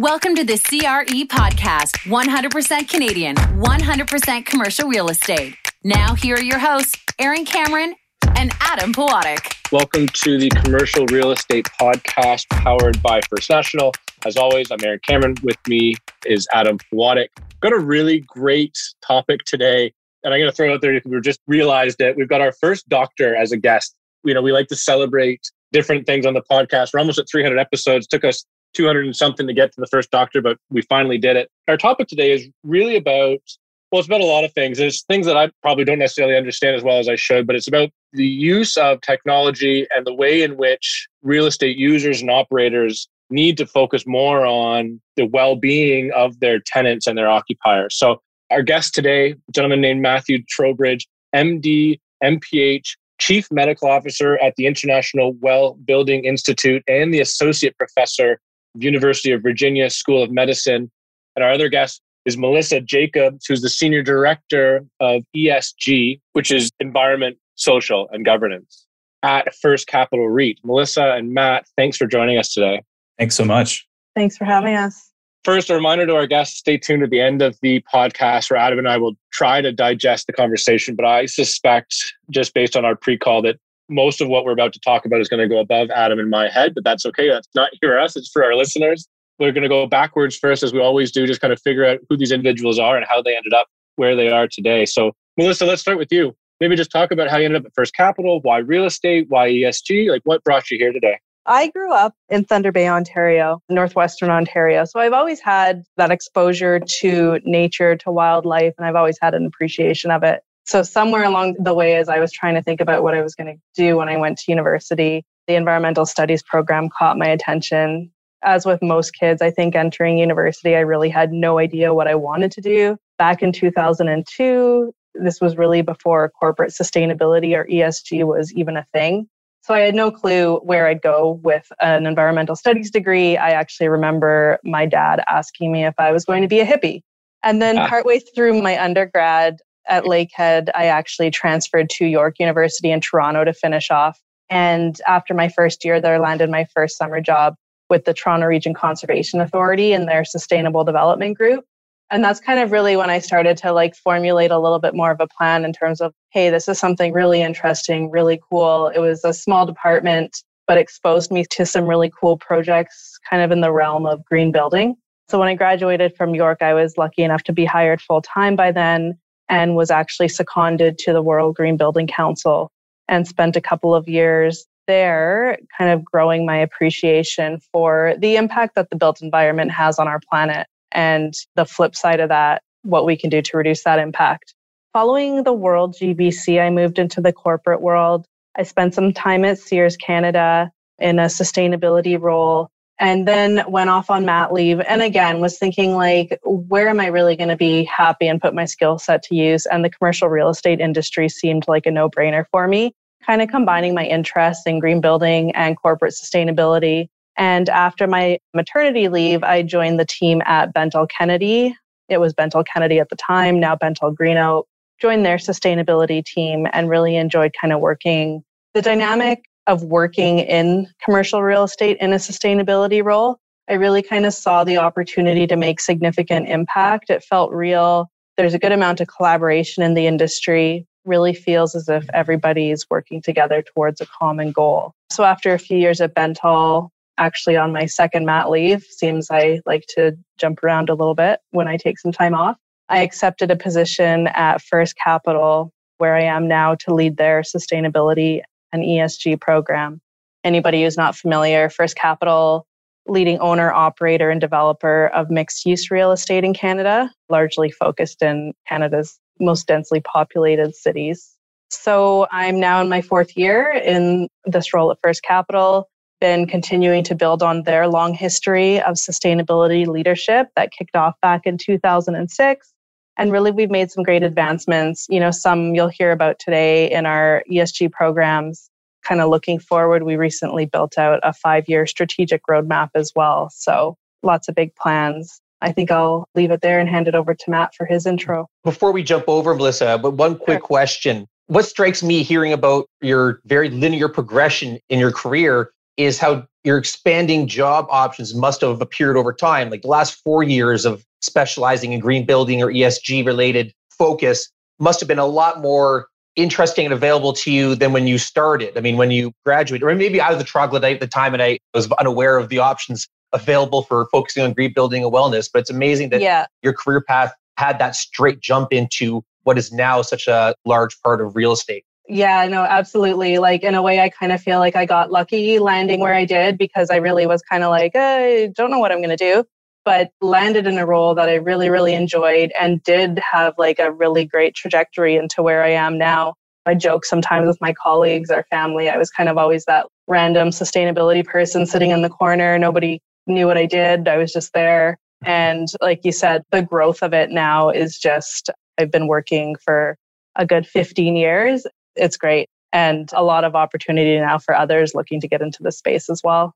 Welcome to the CRE podcast 100% Canadian, 100% commercial real estate. Now, here are your hosts, Aaron Cameron and Adam Pawatic. Welcome to the Commercial Real Estate Podcast powered by First National. As always, I'm Aaron Cameron. With me is Adam Pawatic. Got a really great topic today, and I'm going to throw it out there we just realized that we've got our first doctor as a guest. You know, we like to celebrate different things on the podcast. We're almost at 300 episodes. Took us 200 and something to get to the first doctor, but we finally did it. Our topic today is really about, well, it's about a lot of things. There's things that I probably don't necessarily understand as well as I should, but it's about the use of technology and the way in which real estate users and operators need to focus more on the well being of their tenants and their occupiers. So, our guest today, a gentleman named Matthew Trowbridge, MD, MPH, Chief Medical Officer at the International Well Building Institute, and the Associate Professor University of Virginia School of Medicine. And our other guest is Melissa Jacobs, who's the Senior Director of ESG, which is Environment, Social, and Governance at First Capital REIT. Melissa and Matt, thanks for joining us today. Thanks so much. Thanks for having us. First, a reminder to our guests stay tuned at the end of the podcast where Adam and I will try to digest the conversation. But I suspect, just based on our pre call, that most of what we're about to talk about is going to go above Adam and my head, but that's okay. That's not for us, it's for our listeners. We're going to go backwards first, as we always do, just kind of figure out who these individuals are and how they ended up where they are today. So, Melissa, let's start with you. Maybe just talk about how you ended up at First Capital, why real estate, why ESG, like what brought you here today? I grew up in Thunder Bay, Ontario, Northwestern Ontario. So I've always had that exposure to nature, to wildlife, and I've always had an appreciation of it. So somewhere along the way, as I was trying to think about what I was going to do when I went to university, the environmental studies program caught my attention. As with most kids, I think entering university, I really had no idea what I wanted to do. Back in 2002, this was really before corporate sustainability or ESG was even a thing. So I had no clue where I'd go with an environmental studies degree. I actually remember my dad asking me if I was going to be a hippie. And then ah. partway through my undergrad, at Lakehead, I actually transferred to York University in Toronto to finish off. And after my first year there, landed my first summer job with the Toronto Region Conservation Authority in their Sustainable Development Group. And that's kind of really when I started to like formulate a little bit more of a plan in terms of, hey, this is something really interesting, really cool. It was a small department, but exposed me to some really cool projects kind of in the realm of green building. So when I graduated from York, I was lucky enough to be hired full time by then and was actually seconded to the World Green Building Council and spent a couple of years there, kind of growing my appreciation for the impact that the built environment has on our planet and the flip side of that, what we can do to reduce that impact. Following the World GBC, I moved into the corporate world. I spent some time at Sears Canada in a sustainability role and then went off on mat leave and again was thinking like where am i really going to be happy and put my skill set to use? And the commercial real estate industry seemed like a no-brainer for me kind of combining my interests in green building and corporate sustainability. And after my maternity leave i joined the team at bentall kennedy. It was bentall kennedy at the time now bentall greenoak joined their sustainability team and really enjoyed kind of working. The dynamic of working in commercial real estate in a sustainability role, I really kind of saw the opportunity to make significant impact. It felt real. There's a good amount of collaboration in the industry. Really feels as if everybody's working together towards a common goal. So after a few years at Bentall, actually on my second mat leave, seems I like to jump around a little bit when I take some time off. I accepted a position at First Capital where I am now to lead their sustainability an ESG program. Anybody who's not familiar, First Capital, leading owner, operator, and developer of mixed use real estate in Canada, largely focused in Canada's most densely populated cities. So I'm now in my fourth year in this role at First Capital, been continuing to build on their long history of sustainability leadership that kicked off back in 2006 and really, we've made some great advancements. You know, some you'll hear about today in our ESG programs. Kind of looking forward, we recently built out a five year strategic roadmap as well. So lots of big plans. I think I'll leave it there and hand it over to Matt for his intro. Before we jump over, Melissa, but one quick sure. question. What strikes me hearing about your very linear progression in your career is how your expanding job options must have appeared over time. Like the last four years of specializing in green building or ESG related focus must have been a lot more interesting and available to you than when you started. I mean, when you graduated, or maybe I was a troglodyte at the time and I was unaware of the options available for focusing on green building and wellness. But it's amazing that Yeah. your career path had that straight jump into what is now such a large part of real estate. Yeah, no, absolutely. Like in a way, I kind of feel like I got lucky landing where I did because I really was kind of like, I don't know what I'm going to do, but landed in a role that I really, really enjoyed and did have like a really great trajectory into where I am now. I joke sometimes with my colleagues, our family. I was kind of always that random sustainability person sitting in the corner. Nobody knew what I did. I was just there. And like you said, the growth of it now is just, I've been working for a good 15 years it's great and a lot of opportunity now for others looking to get into the space as well.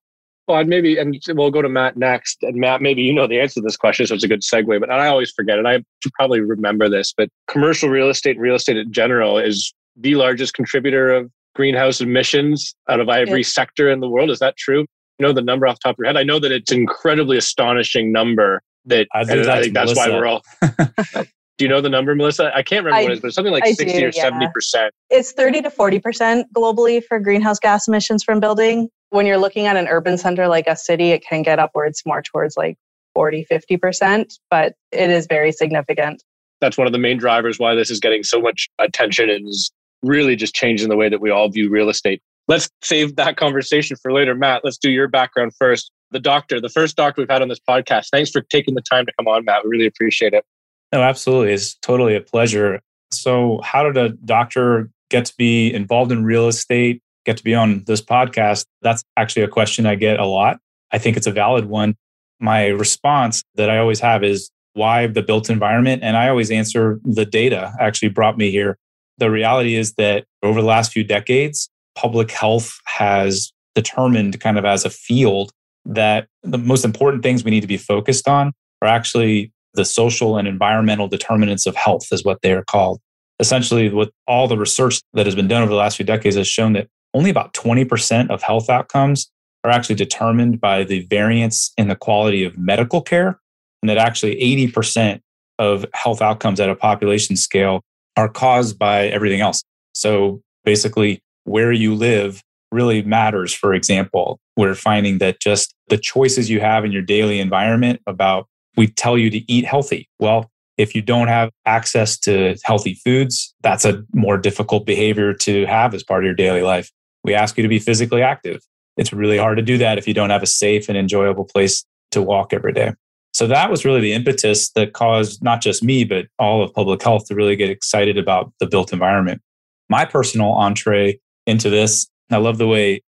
Well, and maybe, and we'll go to Matt next. And Matt, maybe you know the answer to this question, so it's a good segue. But I always forget it. I probably remember this. But commercial real estate and real estate in general is the largest contributor of greenhouse emissions out of every It- sector in the world. Is that true? You know the number off the top of your head. I know that it's an incredibly astonishing number. That I and think I that's think that's why we're all. Do you know the number, Melissa? I can't remember I- what it is, but it's something like I do, sixty or yeah. seventy percent. It's 30 to 40% globally for greenhouse gas emissions from building. When you're looking at an urban center like a city, it can get upwards more towards like 40, 50%, but it is very significant. that's one of the main drivers why this is getting so much attention and is really just changing the way that we all view real estate. Let's save that conversation for later. Matt, let's do your background first. The doctor, the first doctor we've had on this podcast. Thanks for taking the time to come on, Matt. We really appreciate it. No, absolutely. It's totally a pleasure. So, how did a doctor get to be involved in real estate, get to be on this podcast? That's actually a question I get a lot. I think it's a valid one. My response that I always have is why the built environment? And I always answer the data actually brought me here. The reality is that over the last few decades, public health has determined, kind of as a field, that the most important things we need to be focused on are actually the social and environmental determinants of health, is what they are called. Essentially, what all the research that has been done over the last few decades has shown that only about 20% of health outcomes are actually determined by the variance in the quality of medical care, and that actually 80% of health outcomes at a population scale are caused by everything else. So basically, where you live really matters. For example, we're finding that just the choices you have in your daily environment about we tell you to eat healthy. Well, if you don't have access to healthy foods, that's a more difficult behavior to have as part of your daily life. We ask you to be physically active. It's really hard to do that if you don't have a safe and enjoyable place to walk every day. So that was really the impetus that caused not just me, but all of public health to really get excited about the built environment. My personal entree into this, I love the way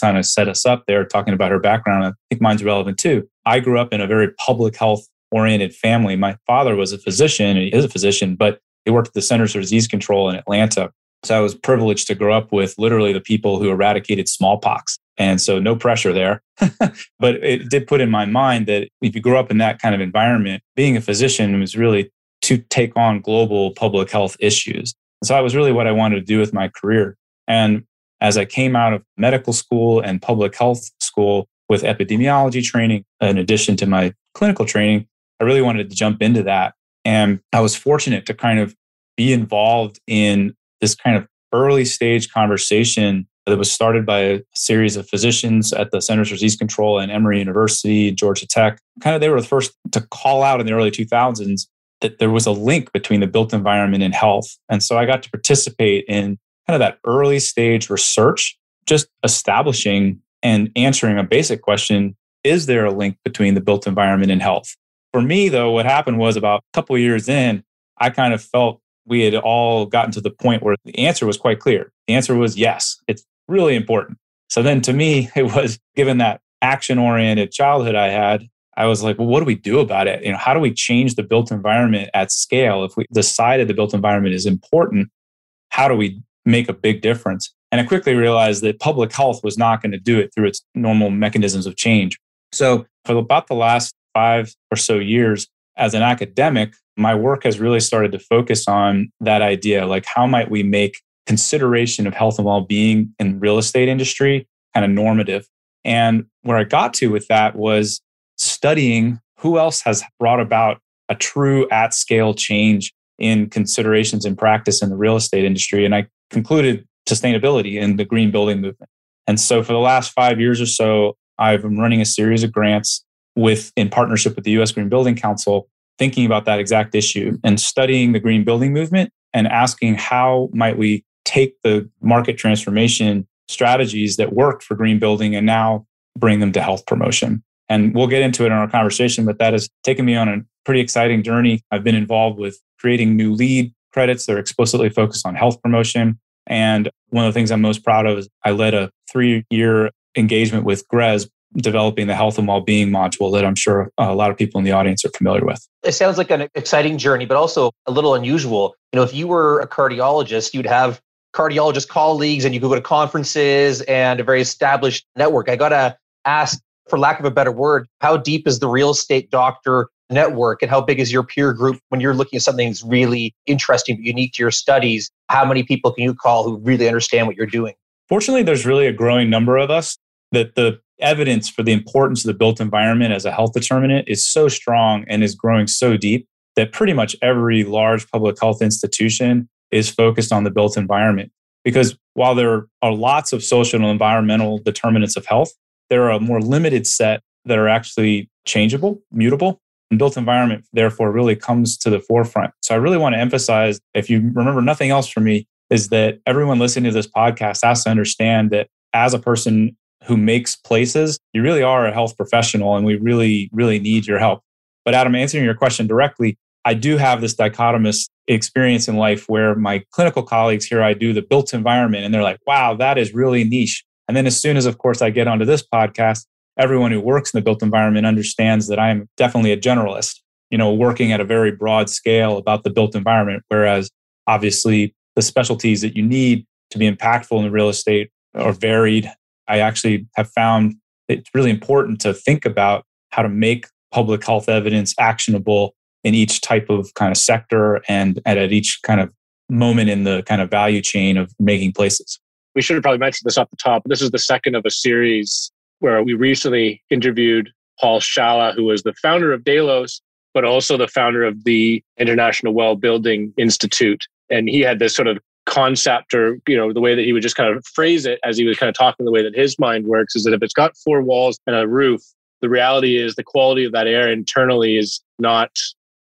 kind of set us up there, talking about her background. I think mine's relevant too. I grew up in a very public health oriented family. My father was a physician, and he is a physician, but he worked at the Centers for Disease Control in Atlanta. So I was privileged to grow up with literally the people who eradicated smallpox. And so no pressure there. but it did put in my mind that if you grow up in that kind of environment, being a physician was really to take on global public health issues. So that was really what I wanted to do with my career. And as I came out of medical school and public health school with epidemiology training, in addition to my clinical training, I really wanted to jump into that. And I was fortunate to kind of be involved in this kind of early stage conversation that was started by a series of physicians at the Centers for Disease Control and Emory University, Georgia Tech. Kind of, they were the first to call out in the early 2000s that there was a link between the built environment and health. And so I got to participate in kind of that early stage research, just establishing and answering a basic question is there a link between the built environment and health? For me, though, what happened was about a couple years in, I kind of felt we had all gotten to the point where the answer was quite clear. The answer was yes, it's really important. So then to me, it was given that action oriented childhood I had, I was like, well, what do we do about it? You know, how do we change the built environment at scale? If we decided the built environment is important, how do we make a big difference? And I quickly realized that public health was not going to do it through its normal mechanisms of change. So for about the last five or so years as an academic, my work has really started to focus on that idea like how might we make consideration of health and well-being in real estate industry kind of normative And where I got to with that was studying who else has brought about a true at scale change in considerations and practice in the real estate industry. And I concluded sustainability in the green building movement. And so for the last five years or so, I've been running a series of grants with in partnership with the US Green Building Council, thinking about that exact issue and studying the green building movement and asking how might we take the market transformation strategies that worked for green building and now bring them to health promotion. And we'll get into it in our conversation, but that has taken me on a pretty exciting journey. I've been involved with creating new LEED credits that are explicitly focused on health promotion. And one of the things I'm most proud of is I led a three year engagement with GRES developing the health and well-being module that I'm sure uh, a lot of people in the audience are familiar with. It sounds like an exciting journey, but also a little unusual. You know, if you were a cardiologist, you'd have cardiologist colleagues and you could go to conferences and a very established network. I got to ask, for lack of a better word, how deep is the real estate doctor network and how big is your peer group when you're looking at something that's really interesting, but unique to your studies? How many people can you call who really understand what you're doing? Fortunately, there's really a growing number of us that the evidence for the importance of the built environment as a health determinant is so strong and is growing so deep that pretty much every large public health institution is focused on the built environment. Because while there are lots of social and environmental determinants of health, there are a more limited set that are actually changeable, mutable. And built environment, therefore, really comes to the forefront. So I really want to emphasize if you remember nothing else from me, is that everyone listening to this podcast has to understand that as a person who makes places, you really are a health professional and we really, really need your help. But Adam, answering your question directly, I do have this dichotomous experience in life where my clinical colleagues here, I do the built environment and they're like, wow, that is really niche. And then as soon as, of course, I get onto this podcast, everyone who works in the built environment understands that I'm definitely a generalist, you know, working at a very broad scale about the built environment. Whereas obviously the specialties that you need to be impactful in real estate are varied I actually have found it's really important to think about how to make public health evidence actionable in each type of kind of sector and, and at each kind of moment in the kind of value chain of making places. We should have probably mentioned this off the top. This is the second of a series where we recently interviewed Paul Scialla, who was the founder of Delos, but also the founder of the International Well Building Institute. And he had this sort of concept or you know the way that he would just kind of phrase it as he was kind of talking the way that his mind works is that if it's got four walls and a roof the reality is the quality of that air internally is not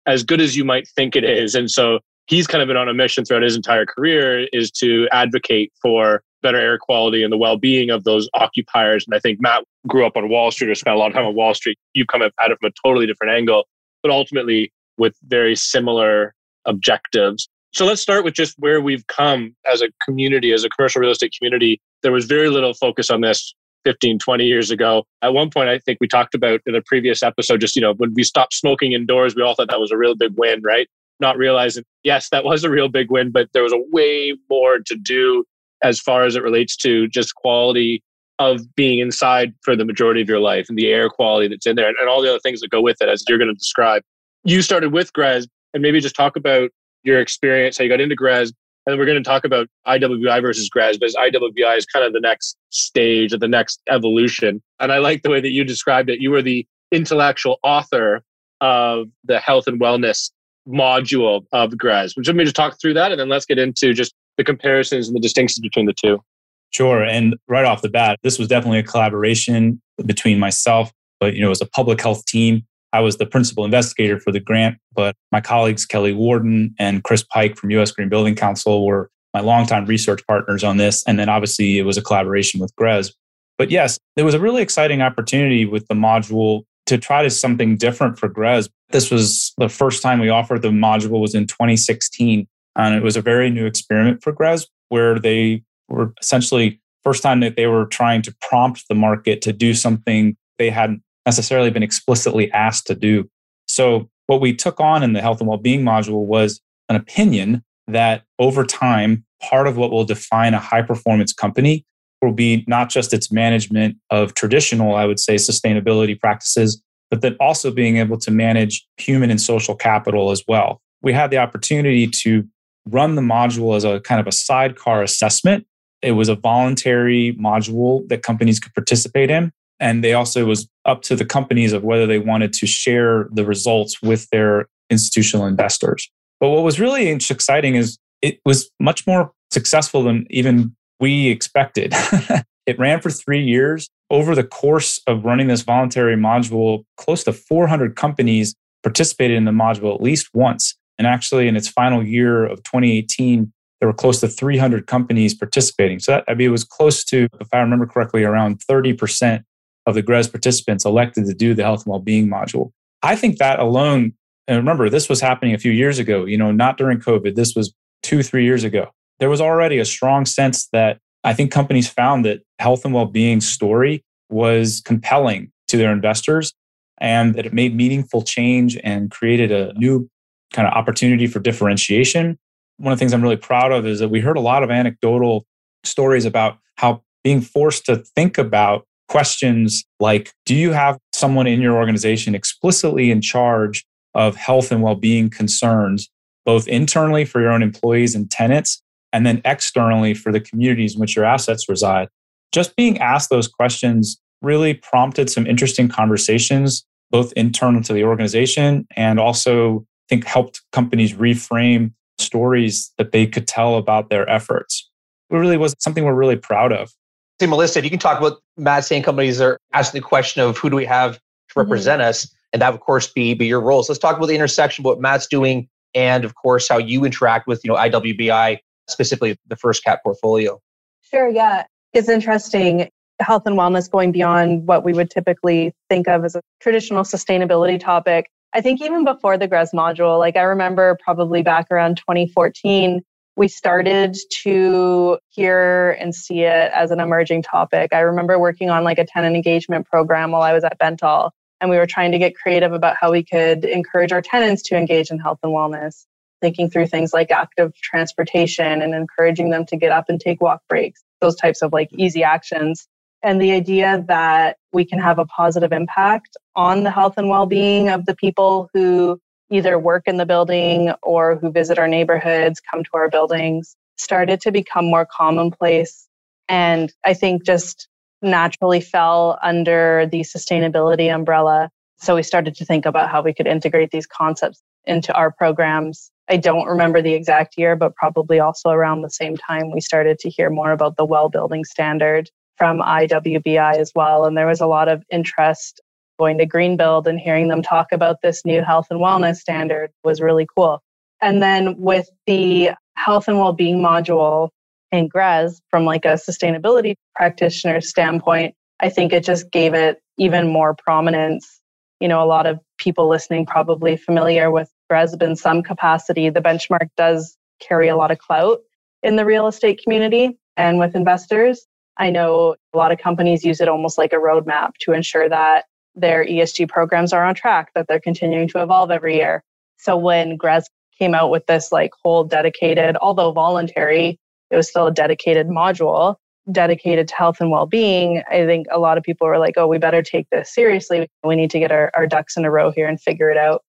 as good as you might think it is. And so he's kind of been on a mission throughout his entire career is to advocate for better air quality and the well-being of those occupiers. And i think matt grew up on wall street or spent a lot of time on wall street. You come at it from a totally different angle but ultimately with very similar objectives so let's start with just where we've come as a community, as a commercial real estate community. There was very little focus on this 15, 20 years ago. At one point, I think we talked about in a previous episode, just, you know, when we stopped smoking indoors, we all thought that was a real big win, right? Not realizing, yes, that was a real big win, but there was a way more to do as far as it relates to just quality of being inside for the majority of your life and the air quality that's in there and, and all the other things that go with it, as you're going to describe. You started with GRES and maybe just talk about your experience, how you got into GRES, and we're going to talk about IWBI versus GRES, because IWBI is kind of the next stage of the next evolution. And I like the way that you described it. You were the intellectual author of the health and wellness module of GRES. Would you me just talk through that, and then let's get into just the comparisons and the distinctions between the two. Sure. And right off the bat, this was definitely a collaboration between myself, but you know, it was a public health team I was the principal investigator for the grant, but my colleagues Kelly Warden and Chris Pyke from US Green Building Council were my longtime research partners on this. And then obviously it was a collaboration with GRES. But yes, it was a really exciting opportunity with the module to try to something different for GRES. This was the first time we offered the module was in 2016. And it was a very new experiment for GRES where they were essentially first time that they were trying to prompt the market to do something they hadn't necessarily been explicitly asked to do. So, what we took on in the health and well-being module was an opinion that over time, part of what will define a high performance company will be not just its management of traditional, I would say, sustainability practices, but then also being able to manage human and social capital as well. We had the opportunity to run the module as a kind of a sidecar assessment. It was a voluntary module that companies could participate in. And they also was up to the companies of whether they wanted to share the results with their institutional investors. But what was really exciting is it was much more successful than even we expected. it ran for three years. Over the course of running this voluntary module, close to 400 companies participated in the module at least once. And actually, in its final year of 2018, there were close to 300 companies participating. So that, I mean, it was close to, if I remember correctly, around 30% of the GRES participants elected to do the health and well-being module. I think that alone, and remember, this was happening a few years ago, you know, not during COVID. This was two, three years ago. There was already a strong sense that I think companies found that health and well-being story was compelling to their investors and that it made meaningful change and created a new kind of opportunity for differentiation one of the things I'm really proud of is that we heard a lot of anecdotal stories about how being forced to think about questions like Do you have someone in your organization explicitly in charge of health and well being concerns, both internally for your own employees and tenants, and then externally for the communities in which your assets reside? Just being asked those questions really prompted some interesting conversations, both internal to the organization and also I think helped companies reframe stories that they could tell about their efforts. It really was something we're really proud of. Hey, Melissa, if you can talk about Matt saying companies are asking the question of who do we have to mm-hmm. represent mm-hmm. us, and that of course be be your roles. Let's talk about the intersection, of what Matt's doing, and of course how you interact with you know IWBI, specifically the first cap portfolio. Sure, yeah. It's interesting health and wellness going beyond what we would typically think of as a traditional sustainability topic I think even before the GRES module, like I remember probably back around 2014, we started to hear and see it as an emerging topic. I remember working on like a tenant engagement program while I was at Bentall, and we were trying to get creative about how we could encourage our tenants to engage in health and wellness, thinking through things like active transportation and encouraging them to get up and take walk breaks, those types of like easy actions and the idea that we can have a positive impact on the health and well-being of the people who either work in the building or who visit our neighborhoods, come to our buildings, started to become more commonplace. And I think just naturally fell under the sustainability umbrella. So we started to think about how we could integrate these concepts into our programs. I don't remember the exact year, but probably also around the same time we started to hear more about the well building standard from IWBI as well. And there was a lot of interest going to Greenbuild and hearing them talk about this new health and wellness standard was really cool. And then with the health and well-being module in GRES from like a sustainability practitioner standpoint, I think it just gave it even more prominence. You know, a lot of people listening probably familiar with GRESB in some capacity. The benchmark does carry a lot of clout in the real estate community and with investors. I know a lot of companies use it almost like a roadmap to ensure that their ESG programs are on track, that they're continuing to evolve every year. So when GRES came out with this like whole dedicated, although voluntary, it was still a dedicated module dedicated to health and well-being. I think a lot of people were like, oh, we better take this seriously. We need to get our, our ducks in a row here and figure it out.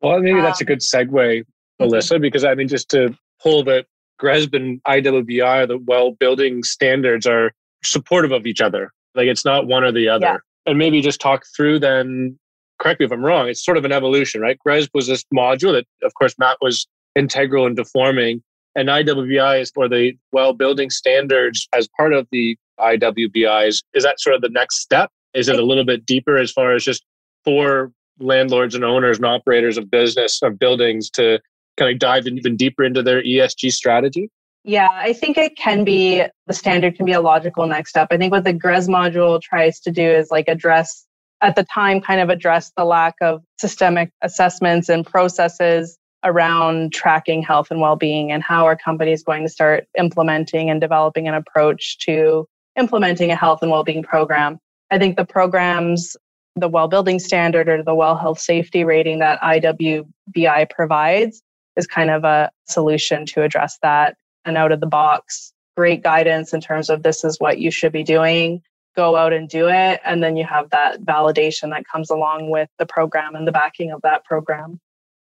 Well, maybe um, that's a um, good segue. Melissa, mm-hmm. because I mean, just to pull the GRESB and IWBI, the well building standards are supportive of each other. Like it's not one or the other. Yeah. And maybe just talk through then, correct me if I'm wrong, it's sort of an evolution, right? GRESB was this module that, of course, Matt was integral in deforming. And IWBI is for the well building standards as part of the IWBIs. Is that sort of the next step? Is it a little bit deeper as far as just for landlords and owners and operators of business of buildings to kind of dive even deeper into their ESG strategy? Yeah, I think it can be the standard can be a logical next step. I think what the GRES module tries to do is like address at the time kind of address the lack of systemic assessments and processes around tracking health and well-being and how are companies going to start implementing and developing an approach to implementing a health and well-being program. I think the programs the well building standard or the well health safety rating that IWBI provides is kind of a solution to address that and out of the box, great guidance in terms of this is what you should be doing. Go out and do it. And then you have that validation that comes along with the program and the backing of that program.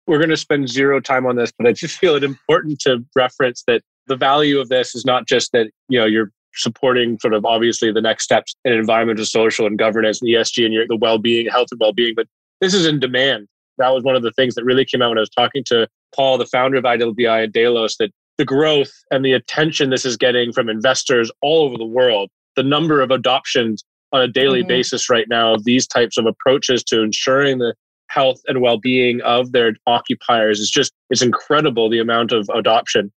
We're going to spend zero time on this, but I just feel it important to reference that the value of this is not just that, you know, you're supporting sort of obviously the next steps in environmental, social, and governance and ESG and your, the well-being, health and well-being. But this is in demand. That was one of the things that really came out when I was talking to Paul, the founder of IWI and Delos, that the growth and the attention this is getting from investors all over the world, the number of adoptions on a daily mm-hmm. basis right now of these types of approaches to ensuring the health and well-being of their occupiers is just it's incredible the amount of adoption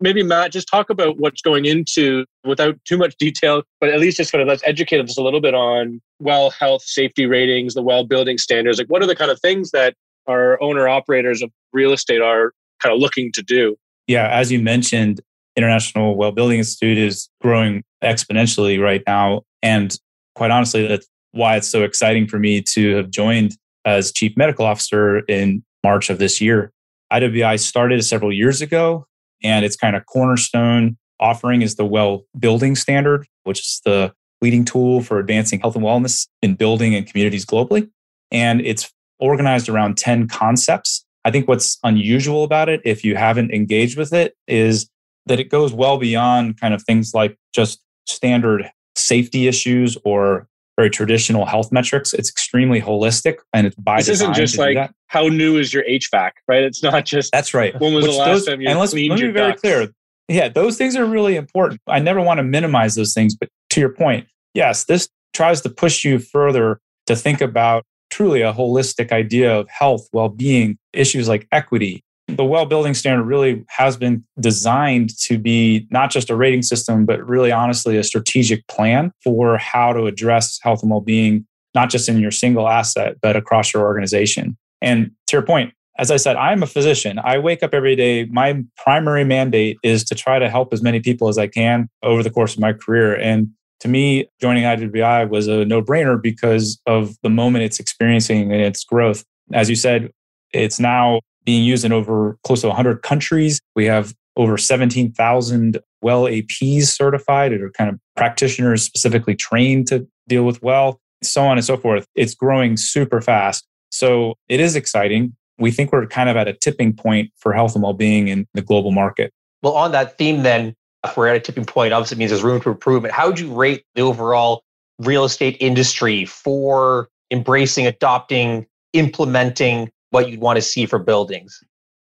maybe matt just talk about what's going into without too much detail but at least just kind of let's educate us a little bit on well health safety ratings the well building standards like what are the kind of things that our owner operators of real estate are kind of looking to do yeah as you mentioned international well building institute is growing exponentially right now and quite honestly that's why it's so exciting for me to have joined as chief medical officer in March of this year. IWI started several years ago, and its kind of cornerstone offering is the Well Building Standard, which is the leading tool for advancing health and wellness in building and communities globally. And it's organized around 10 concepts. I think what's unusual about it, if you haven't engaged with it, is that it goes well beyond kind of things like just standard safety issues or very traditional health metrics. It's extremely holistic and it's by this isn't just like how new is your HVAC, right? It's not just that's right. When was Which the last those, time you and let's, cleaned let me be very clear. Yeah, those things are really important. I never want to minimize those things, but to your point, yes, this tries to push you further to think about truly a holistic idea of health, well-being, issues like equity, the well building standard really has been designed to be not just a rating system, but really honestly a strategic plan for how to address health and well being, not just in your single asset, but across your organization. And to your point, as I said, I'm a physician. I wake up every day. My primary mandate is to try to help as many people as I can over the course of my career. And to me, joining IWI was a no brainer because of the moment it's experiencing and its growth. As you said, it's now being used in over close to 100 countries. We have over 17,000 well APs certified or kind of practitioners specifically trained to deal with well, so on and so forth. It's growing super fast. So it is exciting. We think we're kind of at a tipping point for health and well being in the global market. Well, on that theme, then, we're at a tipping point, obviously means there's room for improvement. How would you rate the overall real estate industry for embracing, adopting, implementing what you'd want to see for buildings?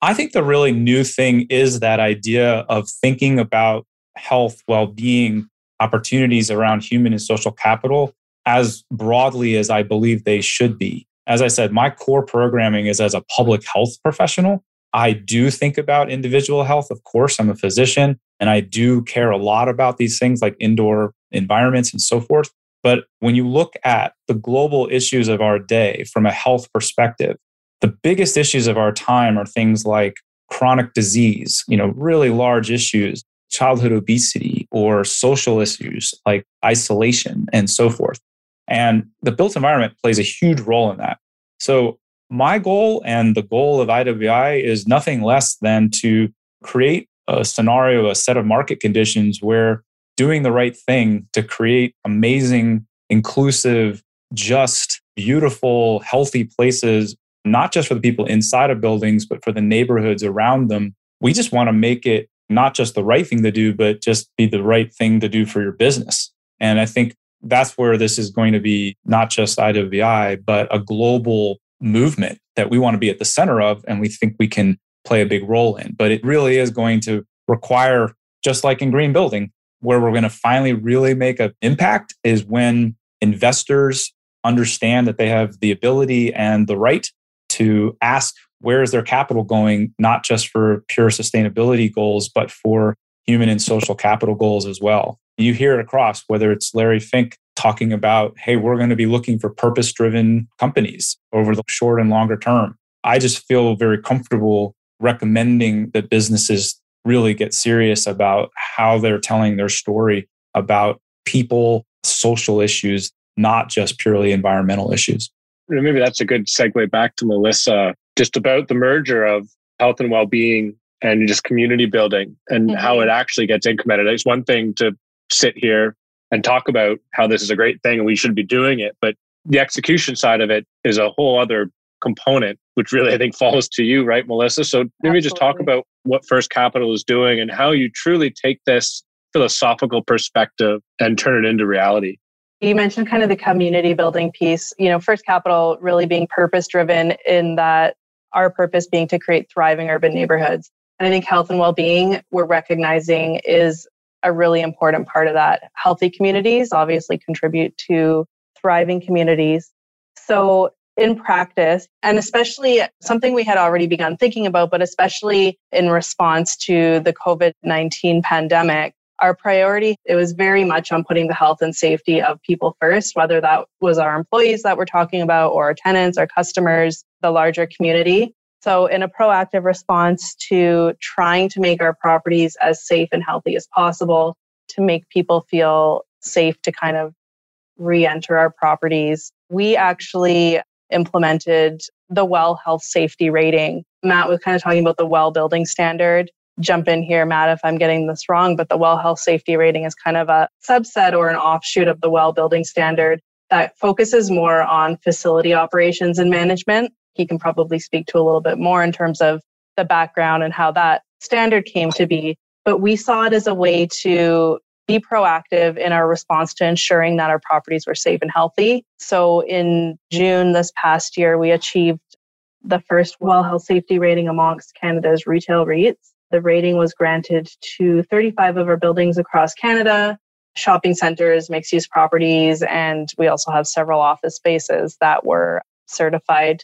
I think the really new thing is that idea of thinking about health, well being, opportunities around human and social capital as broadly as I believe they should be. As I said, my core programming is as a public health professional. I do think about individual health. Of course, I'm a physician and I do care a lot about these things like indoor environments and so forth. But when you look at the global issues of our day from a health perspective, the biggest issues of our time are things like chronic disease, you know, really large issues, childhood obesity, or social issues like isolation and so forth. And the built environment plays a huge role in that. So, my goal and the goal of IWI is nothing less than to create a scenario, a set of market conditions where doing the right thing to create amazing, inclusive, just, beautiful, healthy places not just for the people inside of buildings, but for the neighborhoods around them. We just want to make it not just the right thing to do, but just be the right thing to do for your business. And I think that's where this is going to be not just IWI, but a global movement that we want to be at the center of. And we think we can play a big role in. But it really is going to require, just like in green building, where we're going to finally really make an impact is when investors understand that they have the ability and the right to ask where is their capital going, not just for pure sustainability goals, but for human and social capital goals as well. You hear it across, whether it's Larry Fink talking about, hey, we're going to be looking for purpose driven companies over the short and longer term. I just feel very comfortable recommending that businesses really get serious about how they're telling their story about people, social issues, not just purely environmental issues maybe that's a good segue back to Melissa, just about the merger of health and well-being and just community building and mm-hmm. how it actually gets implemented. It's one thing to sit here and talk about how this is a great thing and we should be doing it, but the execution side of it is a whole other component, which really I think falls to you, right, Melissa? So maybe Absolutely. just talk about what First Capital is doing and how you truly take this philosophical perspective and turn it into reality. You mentioned kind of the community building piece. You know, First Capital really being purpose driven in that our purpose being to create thriving urban neighborhoods. And I think health and well being, we're recognizing is a really important part of that. Healthy communities obviously contribute to thriving communities. So, in practice, and especially something we had already begun thinking about, but especially in response to the COVID 19 pandemic, our priority it was very much on putting the health and safety of people first whether that was our employees that we're talking about or our tenants our customers the larger community. So in a proactive response to trying to make our properties as safe and healthy as possible to make people feel safe to kind of re-enter our properties we actually implemented the well health safety rating matt was kind of talking about the well building standard jump in here, Matt, if I'm getting this wrong, but the well health safety rating is kind of a subset or an offshoot of the well building standard that focuses more on facility operations and management. He can probably speak to a little bit more in terms of the background and how that standard came to be. But we saw it as a way to be proactive in our response to ensuring that our properties were safe and healthy. So in June this past year, we achieved the first well health safety rating amongst Canada's retail REITs. The rating was granted to 35 of our buildings across Canada, shopping centers, mixed use properties, and we also have several office spaces that were certified.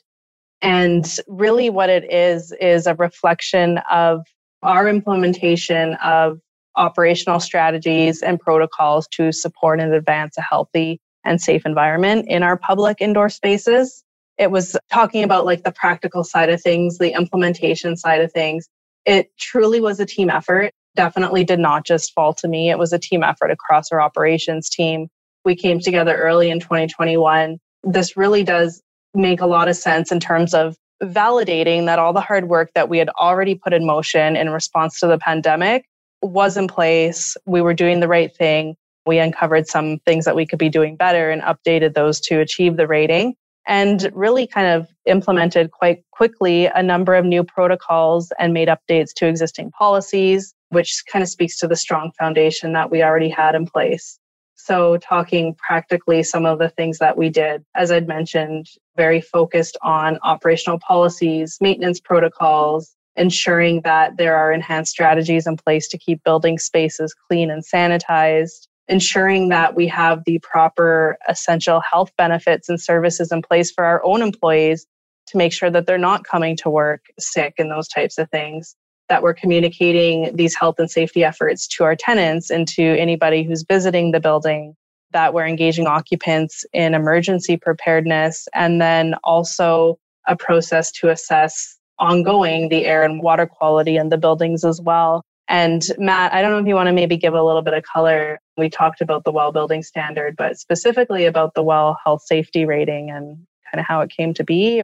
And really, what it is, is a reflection of our implementation of operational strategies and protocols to support and advance a healthy and safe environment in our public indoor spaces. It was talking about like the practical side of things, the implementation side of things, it truly was a team effort. Definitely did not just fall to me. It was a team effort across our operations team. We came together early in 2021. This really does make a lot of sense in terms of validating that all the hard work that we had already put in motion in response to the pandemic was in place. We were doing the right thing. We uncovered some things that we could be doing better and updated those to achieve the rating and really kind of implemented quite quickly a number of new protocols and made updates to existing policies, which kind of speaks to the strong foundation that we already had in place. So, talking practically some of the things that we did, as I'd mentioned, very focused on operational policies, maintenance protocols, ensuring that there are enhanced strategies in place to keep building spaces clean and sanitized, ensuring that we have the proper essential health benefits and services in place for our own employees to make sure that they're not coming to work sick and those types of things that we're communicating these health and safety efforts to our tenants and to anybody who's visiting the building that we're engaging occupants in emergency preparedness and then also a process to assess ongoing the air and water quality in the buildings as well and Matt, I don't know if you want to maybe give a little bit of color. We talked about the well building standard, but specifically about the well health safety rating and kind of how it came to be.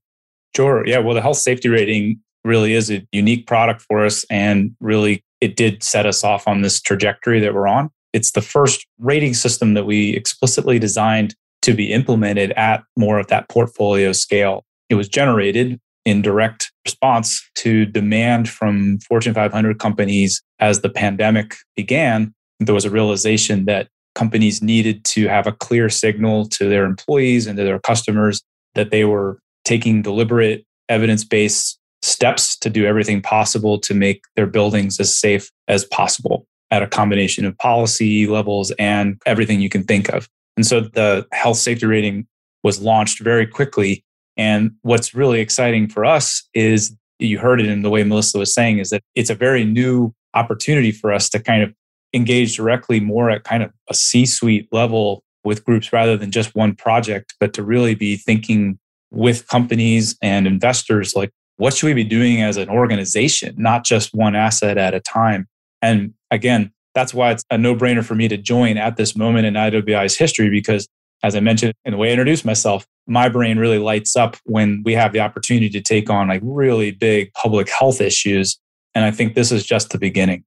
Sure. Yeah. Well, the health safety rating really is a unique product for us. And really, it did set us off on this trajectory that we're on. It's the first rating system that we explicitly designed to be implemented at more of that portfolio scale. It was generated in direct response to demand from Fortune 500 companies as the pandemic began. There was a realization that companies needed to have a clear signal to their employees and to their customers that they were taking deliberate evidence based steps to do everything possible to make their buildings as safe as possible at a combination of policy levels and everything you can think of. And so the health safety rating was launched very quickly and what's really exciting for us is you heard it in the way Melissa was saying is that it's a very new opportunity for us to kind of engage directly more at kind of a C suite level with groups rather than just one project, but to really be thinking with companies and investors like, what should we be doing as an organization, not just one asset at a time? And again, that's why it's a no brainer for me to join at this moment in IWI's history because as I mentioned in the way I introduced myself, my brain really lights up when we have the opportunity to take on like really big public health issues. And I think this is just the beginning.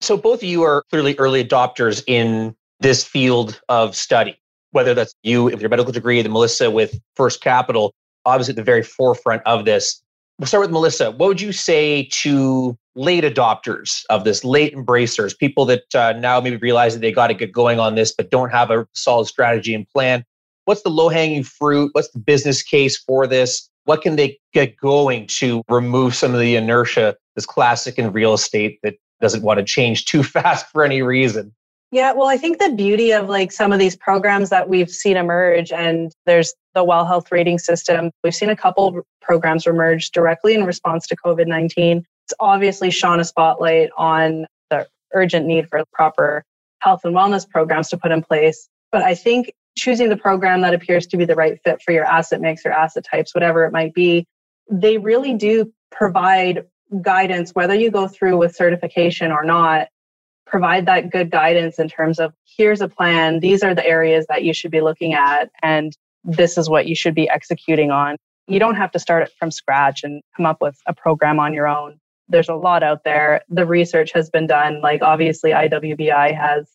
So both of you are clearly early adopters in this field of study, whether that's you with your medical degree, the Melissa with First Capital, obviously at the very forefront of this. We'll start with Melissa. What would you say to late adopters of this, late embracers, people that uh, now maybe realize that they got to get going on this, but don't have a solid strategy and plan. What's the low hanging fruit? What's the business case for this? What can they get going to remove some of the inertia that's classic in real estate that doesn't want to change too fast for any reason? Yeah, well, I think the beauty of like some of these programs that we've seen emerge, and there's the Well Health Rating System. We've seen a couple programs emerge directly in response to COVID 19. It's obviously shone a spotlight on the urgent need for proper health and wellness programs to put in place. But I think choosing the program that appears to be the right fit for your asset mix or asset types, whatever it might be, they really do provide guidance, whether you go through with certification or not, provide that good guidance in terms of here's a plan, these are the areas that you should be looking at, and this is what you should be executing on. You don't have to start it from scratch and come up with a program on your own. There's a lot out there. The research has been done. Like, obviously, IWBI has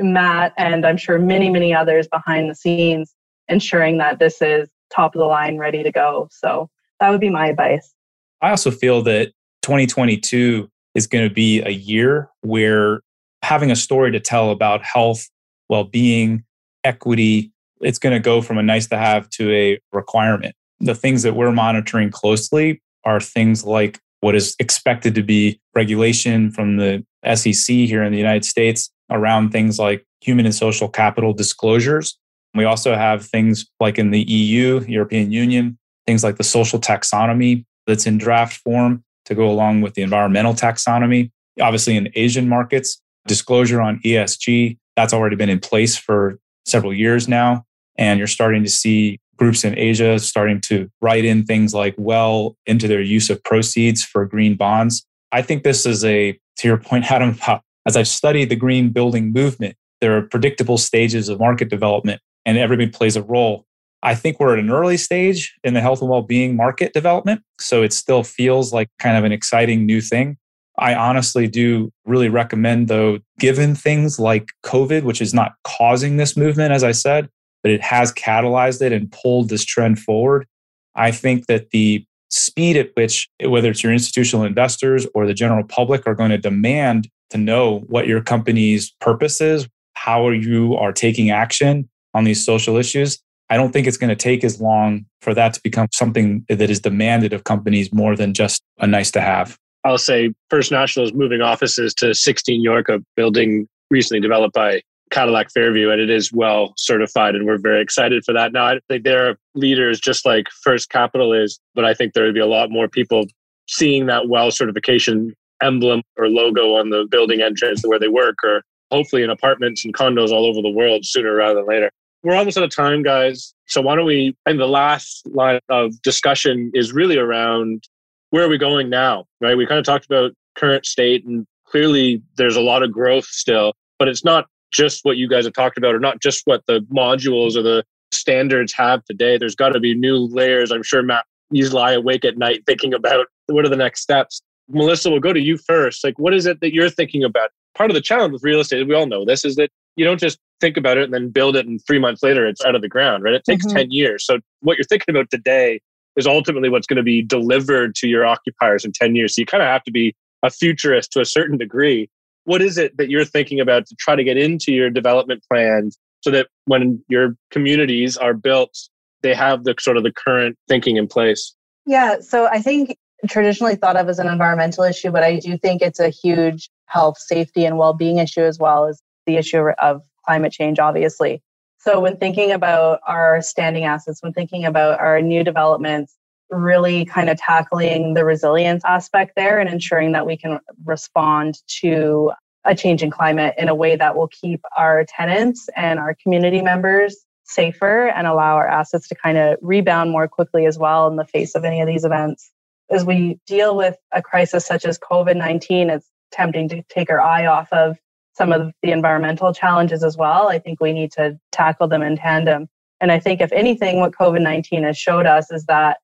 Matt and I'm sure many, many others behind the scenes ensuring that this is top of the line, ready to go. So, that would be my advice. I also feel that 2022 is going to be a year where having a story to tell about health, well being, equity, it's going to go from a nice to have to a requirement. The things that we're monitoring closely are things like what is expected to be regulation from the SEC here in the United States around things like human and social capital disclosures. We also have things like in the EU, European Union, things like the social taxonomy that's in draft form to go along with the environmental taxonomy. Obviously, in Asian markets, disclosure on ESG, that's already been in place for several years now. And you're starting to see groups in Asia starting to write in things like well into their use of proceeds for green bonds. I think this is a, to your point, Adam, as I've studied the green building movement, there are predictable stages of market development and everybody plays a role. I think we're at an early stage in the health and well being market development. So it still feels like kind of an exciting new thing. I honestly do really recommend, though, given things like COVID, which is not causing this movement, as I said, but it has catalyzed it and pulled this trend forward. I think that the speed at which, whether it's your institutional investors or the general public, are going to demand to know what your company's purpose is, how you are taking action on these social issues. I don't think it's going to take as long for that to become something that is demanded of companies more than just a nice to have. I'll say First National is moving offices to 16 York, a building recently developed by Cadillac Fairview, and it is well certified, and we're very excited for that. Now, I think they're leaders just like First Capital is, but I think there would be a lot more people seeing that well certification emblem or logo on the building entrance where they work, or hopefully in apartments and condos all over the world sooner rather than later. We're almost out of time, guys. So why don't we? And the last line of discussion is really around where are we going now, right? We kind of talked about current state, and clearly there's a lot of growth still, but it's not just what you guys have talked about, or not just what the modules or the standards have today. There's got to be new layers. I'm sure Matt, you lie awake at night thinking about what are the next steps. Melissa, we'll go to you first. Like, what is it that you're thinking about? Part of the challenge with real estate, we all know this, is that you don't just think about it and then build it, and three months later it's out of the ground, right? It takes mm-hmm. 10 years. So, what you're thinking about today is ultimately what's going to be delivered to your occupiers in 10 years. So, you kind of have to be a futurist to a certain degree. What is it that you're thinking about to try to get into your development plans so that when your communities are built, they have the sort of the current thinking in place? Yeah, so I think traditionally thought of as an environmental issue, but I do think it's a huge health, safety, and well being issue as well as the issue of climate change, obviously. So, when thinking about our standing assets, when thinking about our new developments, really kind of tackling the resilience aspect there and ensuring that we can respond to a changing climate in a way that will keep our tenants and our community members safer and allow our assets to kind of rebound more quickly as well in the face of any of these events as we deal with a crisis such as COVID 19, it's tempting to take our eye off of some of the environmental challenges as well. I think we need to tackle them in tandem. And I think, if anything, what COVID 19 has showed us is that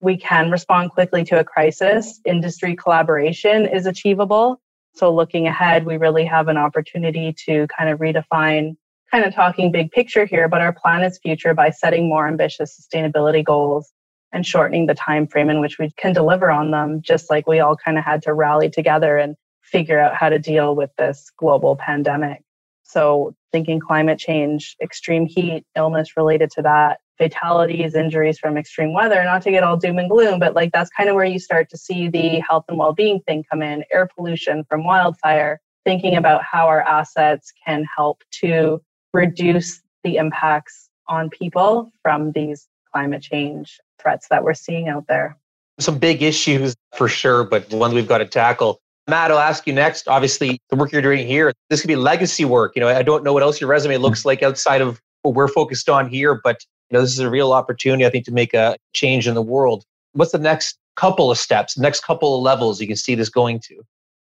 we can respond quickly to a crisis. Industry collaboration is achievable. So, looking ahead, we really have an opportunity to kind of redefine, kind of talking big picture here, but our planet's future by setting more ambitious sustainability goals and shortening the time frame in which we can deliver on them just like we all kind of had to rally together and figure out how to deal with this global pandemic. So thinking climate change extreme heat illness related to that fatalities injuries from extreme weather not to get all doom and gloom but like that's kind of where you start to see the health and well-being thing come in air pollution from wildfire thinking about how our assets can help to reduce the impacts on people from these climate change threats that we're seeing out there. Some big issues for sure, but the ones we've got to tackle. Matt, I'll ask you next. Obviously, the work you're doing here, this could be legacy work. You know, I don't know what else your resume looks mm. like outside of what we're focused on here, but you know, this is a real opportunity, I think, to make a change in the world. What's the next couple of steps, next couple of levels you can see this going to?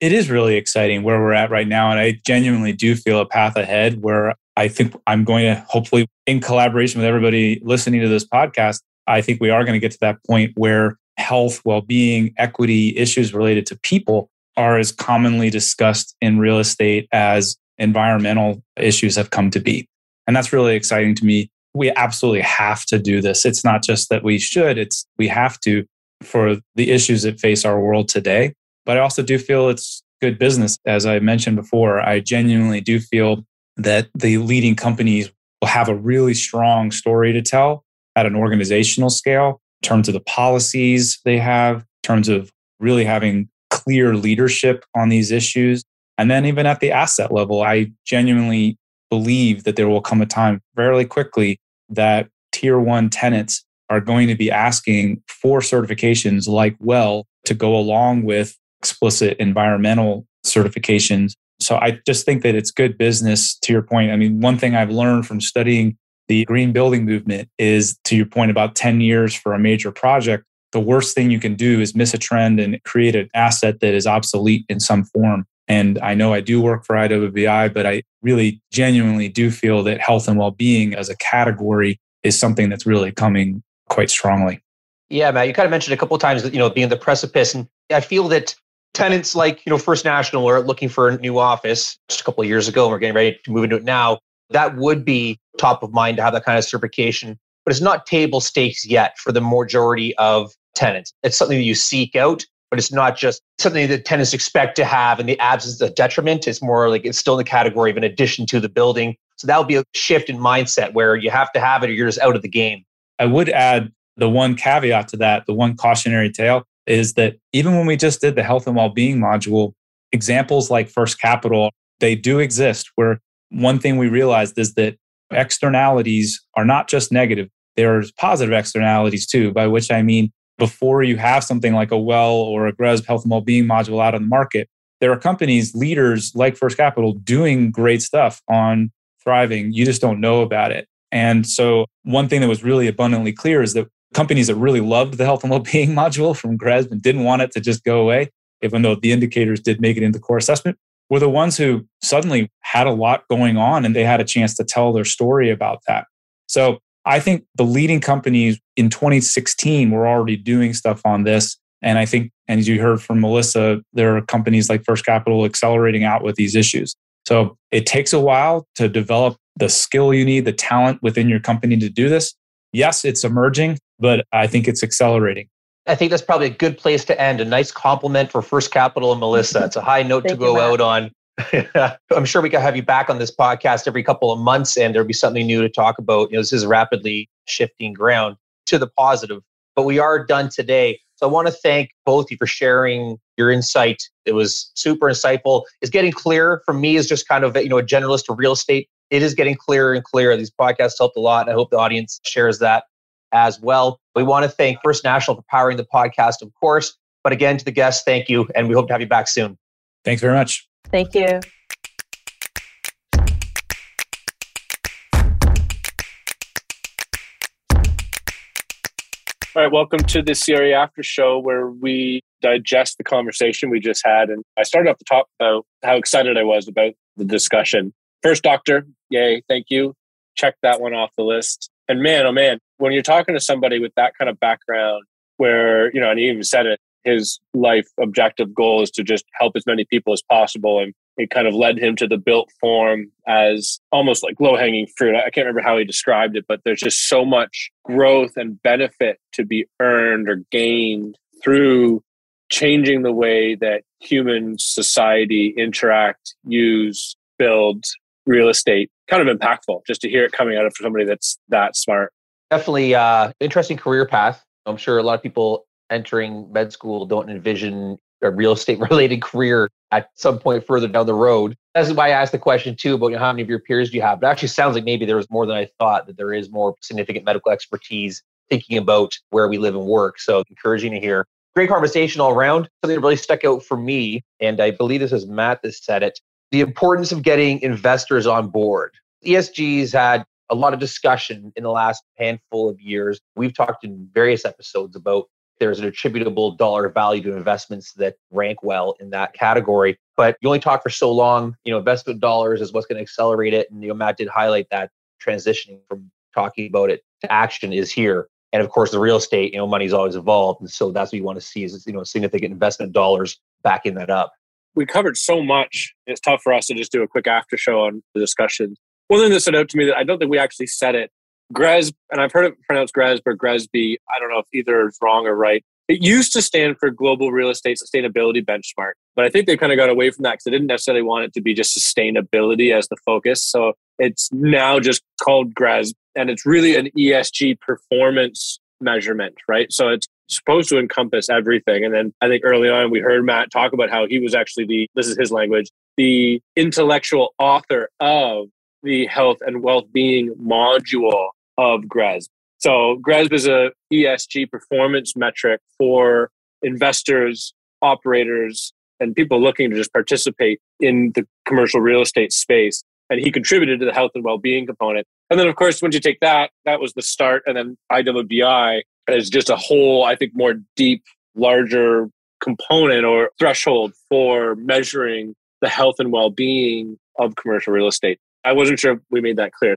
It is really exciting where we're at right now. And I genuinely do feel a path ahead where I think I'm going to hopefully, in collaboration with everybody listening to this podcast, I think we are going to get to that point where health, well being, equity issues related to people are as commonly discussed in real estate as environmental issues have come to be. And that's really exciting to me. We absolutely have to do this. It's not just that we should, it's we have to for the issues that face our world today. But I also do feel it's good business. As I mentioned before, I genuinely do feel that the leading companies will have a really strong story to tell at an organizational scale in terms of the policies they have, in terms of really having clear leadership on these issues. And then even at the asset level, I genuinely believe that there will come a time fairly quickly that tier one tenants are going to be asking for certifications like well to go along with explicit environmental certifications so I just think that it's good business to your point. I mean, one thing I've learned from studying the green building movement is to your point about 10 years for a major project. The worst thing you can do is miss a trend and create an asset that is obsolete in some form. And I know I do work for IWBI, but I really genuinely do feel that health and well being as a category is something that's really coming quite strongly. Yeah, Matt, you kind of mentioned a couple times that, you know, being the precipice. And I feel that tenants like you know First National are looking for a new office just a couple of years ago, and we're getting ready to move into it now. That would be top of mind to have that kind of certification, but it's not table stakes yet for the majority of tenants. It's something that you seek out, but it's not just something that tenants expect to have in the absence of detriment. It's more like it's still in the category of an addition to the building. So that would be a shift in mindset where you have to have it or you're just out of the game. I would add the one caveat to that, the one cautionary tale is that even when we just did the health and well-being module, examples like First Capital, they do exist where one thing we realized is that externalities are not just negative, there's positive externalities too, by which I mean before you have something like a well or a GRESB health and well-being module out on the market, there are companies, leaders like First Capital doing great stuff on thriving. You just don't know about it. And so one thing that was really abundantly clear is that companies that really loved the health and well-being module from GRESB and didn't want it to just go away, even though the indicators did make it into core assessment, were the ones who suddenly had a lot going on and they had a chance to tell their story about that. So I think the leading companies in 2016 were already doing stuff on this. And I think, and as you heard from Melissa, there are companies like First Capital accelerating out with these issues. So it takes a while to develop the skill you need, the talent within your company to do this. Yes, it's emerging but I think it's accelerating. I think that's probably a good place to end. A nice compliment for First Capital and Melissa. It's a high note to go you, out on. I'm sure we can have you back on this podcast every couple of months and there'll be something new to talk about. You know, this is rapidly shifting ground to the positive, but we are done today. So I want to thank both of you for sharing your insight. It was super insightful. It's getting clear for me as just kind of you know a generalist of real estate. It is getting clearer and clearer. These podcasts helped a lot, and I hope the audience shares that as well. We want to thank First National for powering the podcast, of course. But again, to the guests, thank you. And we hope to have you back soon. Thanks very much. Thank you. All right, welcome to the CRE After Show where we digest the conversation we just had. And I started off the top about how excited I was about the discussion. First doctor, yay, thank you. Check that one off the list. And man, oh man, when you're talking to somebody with that kind of background, where, you know, and he even said it, his life objective goal is to just help as many people as possible. And it kind of led him to the built form as almost like low hanging fruit. I can't remember how he described it, but there's just so much growth and benefit to be earned or gained through changing the way that human society interact, use, build real estate. Kind of impactful just to hear it coming out of somebody that's that smart. Definitely uh interesting career path. I'm sure a lot of people entering med school don't envision a real estate related career at some point further down the road. That's why I asked the question too about you know, how many of your peers do you have. But actually sounds like maybe there was more than I thought, that there is more significant medical expertise thinking about where we live and work. So encouraging to hear. Great conversation all around. Something that really stuck out for me, and I believe this is Matt that said it, the importance of getting investors on board. ESG's had a lot of discussion in the last handful of years. We've talked in various episodes about there's an attributable dollar value to investments that rank well in that category. But you only talk for so long. You know, investment dollars is what's going to accelerate it. And you know, Matt did highlight that transitioning from talking about it to action is here. And of course, the real estate, you know, money's always evolved, and so that's what you want to see is you know significant investment dollars backing that up. We covered so much; it's tough for us to just do a quick after show on the discussion. One thing that stood out to me that I don't think we actually said it GRES, and I've heard it pronounced GRES, but GRESB, I don't know if either is wrong or right. It used to stand for Global Real Estate Sustainability Benchmark, but I think they kind of got away from that because they didn't necessarily want it to be just sustainability as the focus. So it's now just called GRES, and it's really an ESG performance measurement, right? So it's supposed to encompass everything. And then I think early on we heard Matt talk about how he was actually the, this is his language, the intellectual author of the health and well-being module of GRESB. So GRESB is a ESG performance metric for investors, operators, and people looking to just participate in the commercial real estate space. And he contributed to the health and well-being component. And then, of course, once you take that, that was the start. And then IWBI is just a whole, I think, more deep, larger component or threshold for measuring the health and well-being of commercial real estate. I wasn't sure we made that clear.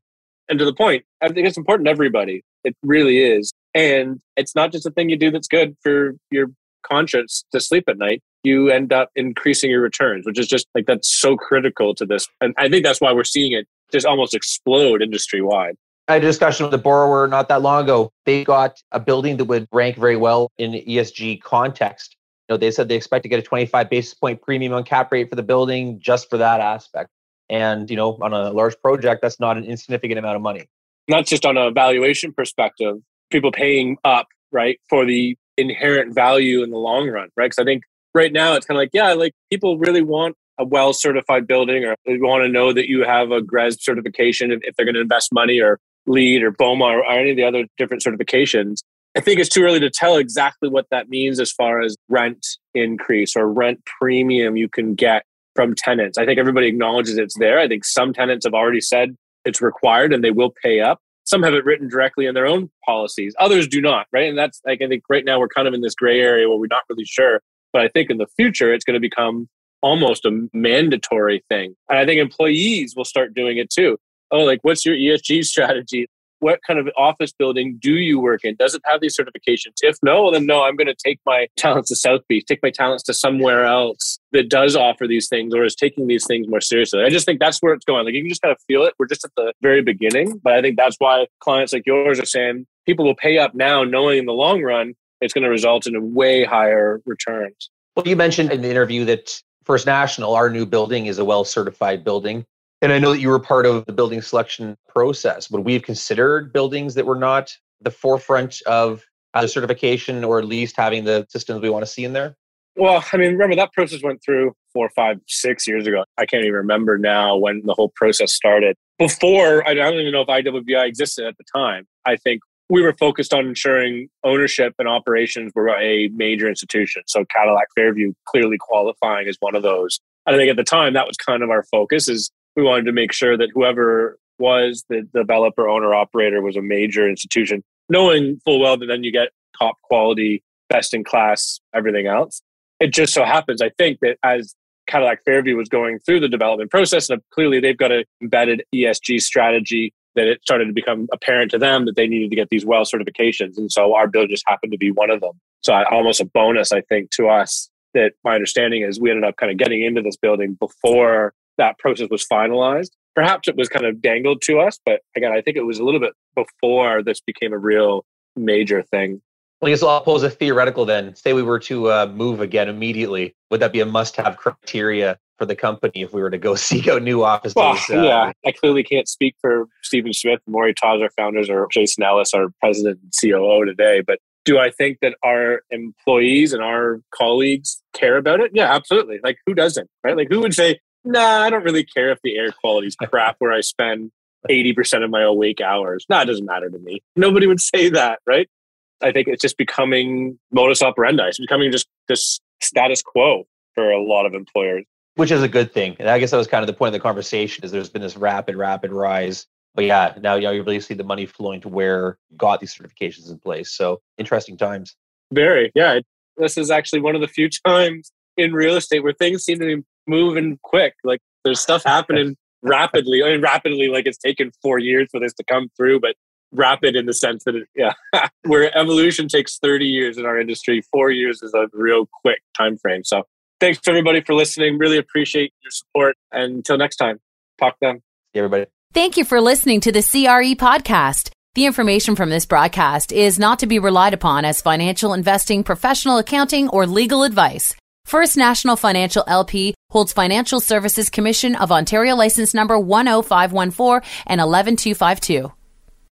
And to the point, I think it's important to everybody. It really is. And it's not just a thing you do that's good for your conscience to sleep at night. You end up increasing your returns, which is just like that's so critical to this. And I think that's why we're seeing it just almost explode industry wide. I had a discussion with a borrower not that long ago. They got a building that would rank very well in ESG context. You know, they said they expect to get a 25 basis point premium on cap rate for the building just for that aspect. And, you know, on a large project, that's not an insignificant amount of money. Not just on a valuation perspective, people paying up, right, for the inherent value in the long run, right? Because I think right now it's kind of like, yeah, like people really want a well certified building or they want to know that you have a GRES certification if, they're going to invest money or LEED or BOMA or, or any of the other different certifications. I think it's too early to tell exactly what that means as far as rent increase or rent premium you can get from tenants. I think everybody acknowledges it's there. I think some tenants have already said it's required and they will pay up. Some have it written directly in their own policies. Others do not, right? And that's like I think right now we're kind of in this gray area where we're not really sure. But I think in the future it's going to become almost a mandatory thing. And I think employees will start doing it too. Oh, like what's your ESG strategy? What kind of office building do you work in? Does it have these certifications? If no, then no, I'm going to take my talents to South Beach, take my talents to somewhere else that does offer these things or is taking these things more seriously. I just think that's where it's going. Like you can just kind of feel it. We're just at the very beginning, but I think that's why clients like yours are saying people will pay up now, knowing in the long run it's going to result in a way higher returns. Well, you mentioned in the interview that First National, our new building, is a well certified building. And I know that you were part of the building selection process. Would we have considered buildings that were not the forefront of the certification or at least having the systems we want to see in there? Well, I mean, remember that process went through four, five, six years ago. I can't even remember now when the whole process started. Before, I don't even know if IWBI existed at the time. I think we were focused on ensuring ownership and operations were a major institution. So Cadillac Fairview clearly qualifying as one of those. I think at the time that was kind of our focus is we wanted to make sure that whoever was the developer, owner, operator was a major institution, knowing full well that then you get top quality, best in class, everything else. It just so happens, I think, that as Cadillac Fairview was going through the development process, and clearly they've got an embedded ESG strategy that it started to become apparent to them that they needed to get these well certifications. And so our bill just happened to be one of them. So almost a bonus, I think, to us that my understanding is we ended up kind of getting into this building before that process was finalized. Perhaps it was kind of dangled to us, but again, I think it was a little bit before this became a real major thing. Well, I guess I'll pose a theoretical then. Say we were to uh, move again immediately. Would that be a must have criteria for the company if we were to go seek out new offices? Well, uh, yeah, I clearly can't speak for Stephen Smith, Moray Tawse, our founders, or Jason Ellis, our president and COO today, but do I think that our employees and our colleagues care about it? Yeah, absolutely. Like who doesn't, right? Like who would say, nah, I don't really care if the air quality is crap where I spend 80% of my awake hours. Nah, it doesn't matter to me. Nobody would say that, right? I think it's just becoming modus operandi. It's becoming just this status quo for a lot of employers. Which is a good thing. And I guess that was kind of the point of the conversation is there's been this rapid, rapid rise but yeah, now you, know, you really see the money flowing to where you got these certifications in place. So interesting times. Very, yeah. This is actually one of the few times in real estate where things seem to be moving quick. Like there's stuff happening rapidly. I mean, rapidly, like it's taken four years for this to come through, but rapid in the sense that it, yeah, where evolution takes 30 years in our industry, four years is a real quick time frame. So thanks everybody for listening. Really appreciate your support. And until next time, talk then. See everybody. Thank you for listening to the CRE podcast. The information from this broadcast is not to be relied upon as financial investing, professional accounting, or legal advice. First National Financial LP holds Financial Services Commission of Ontario license number 10514 and 11252.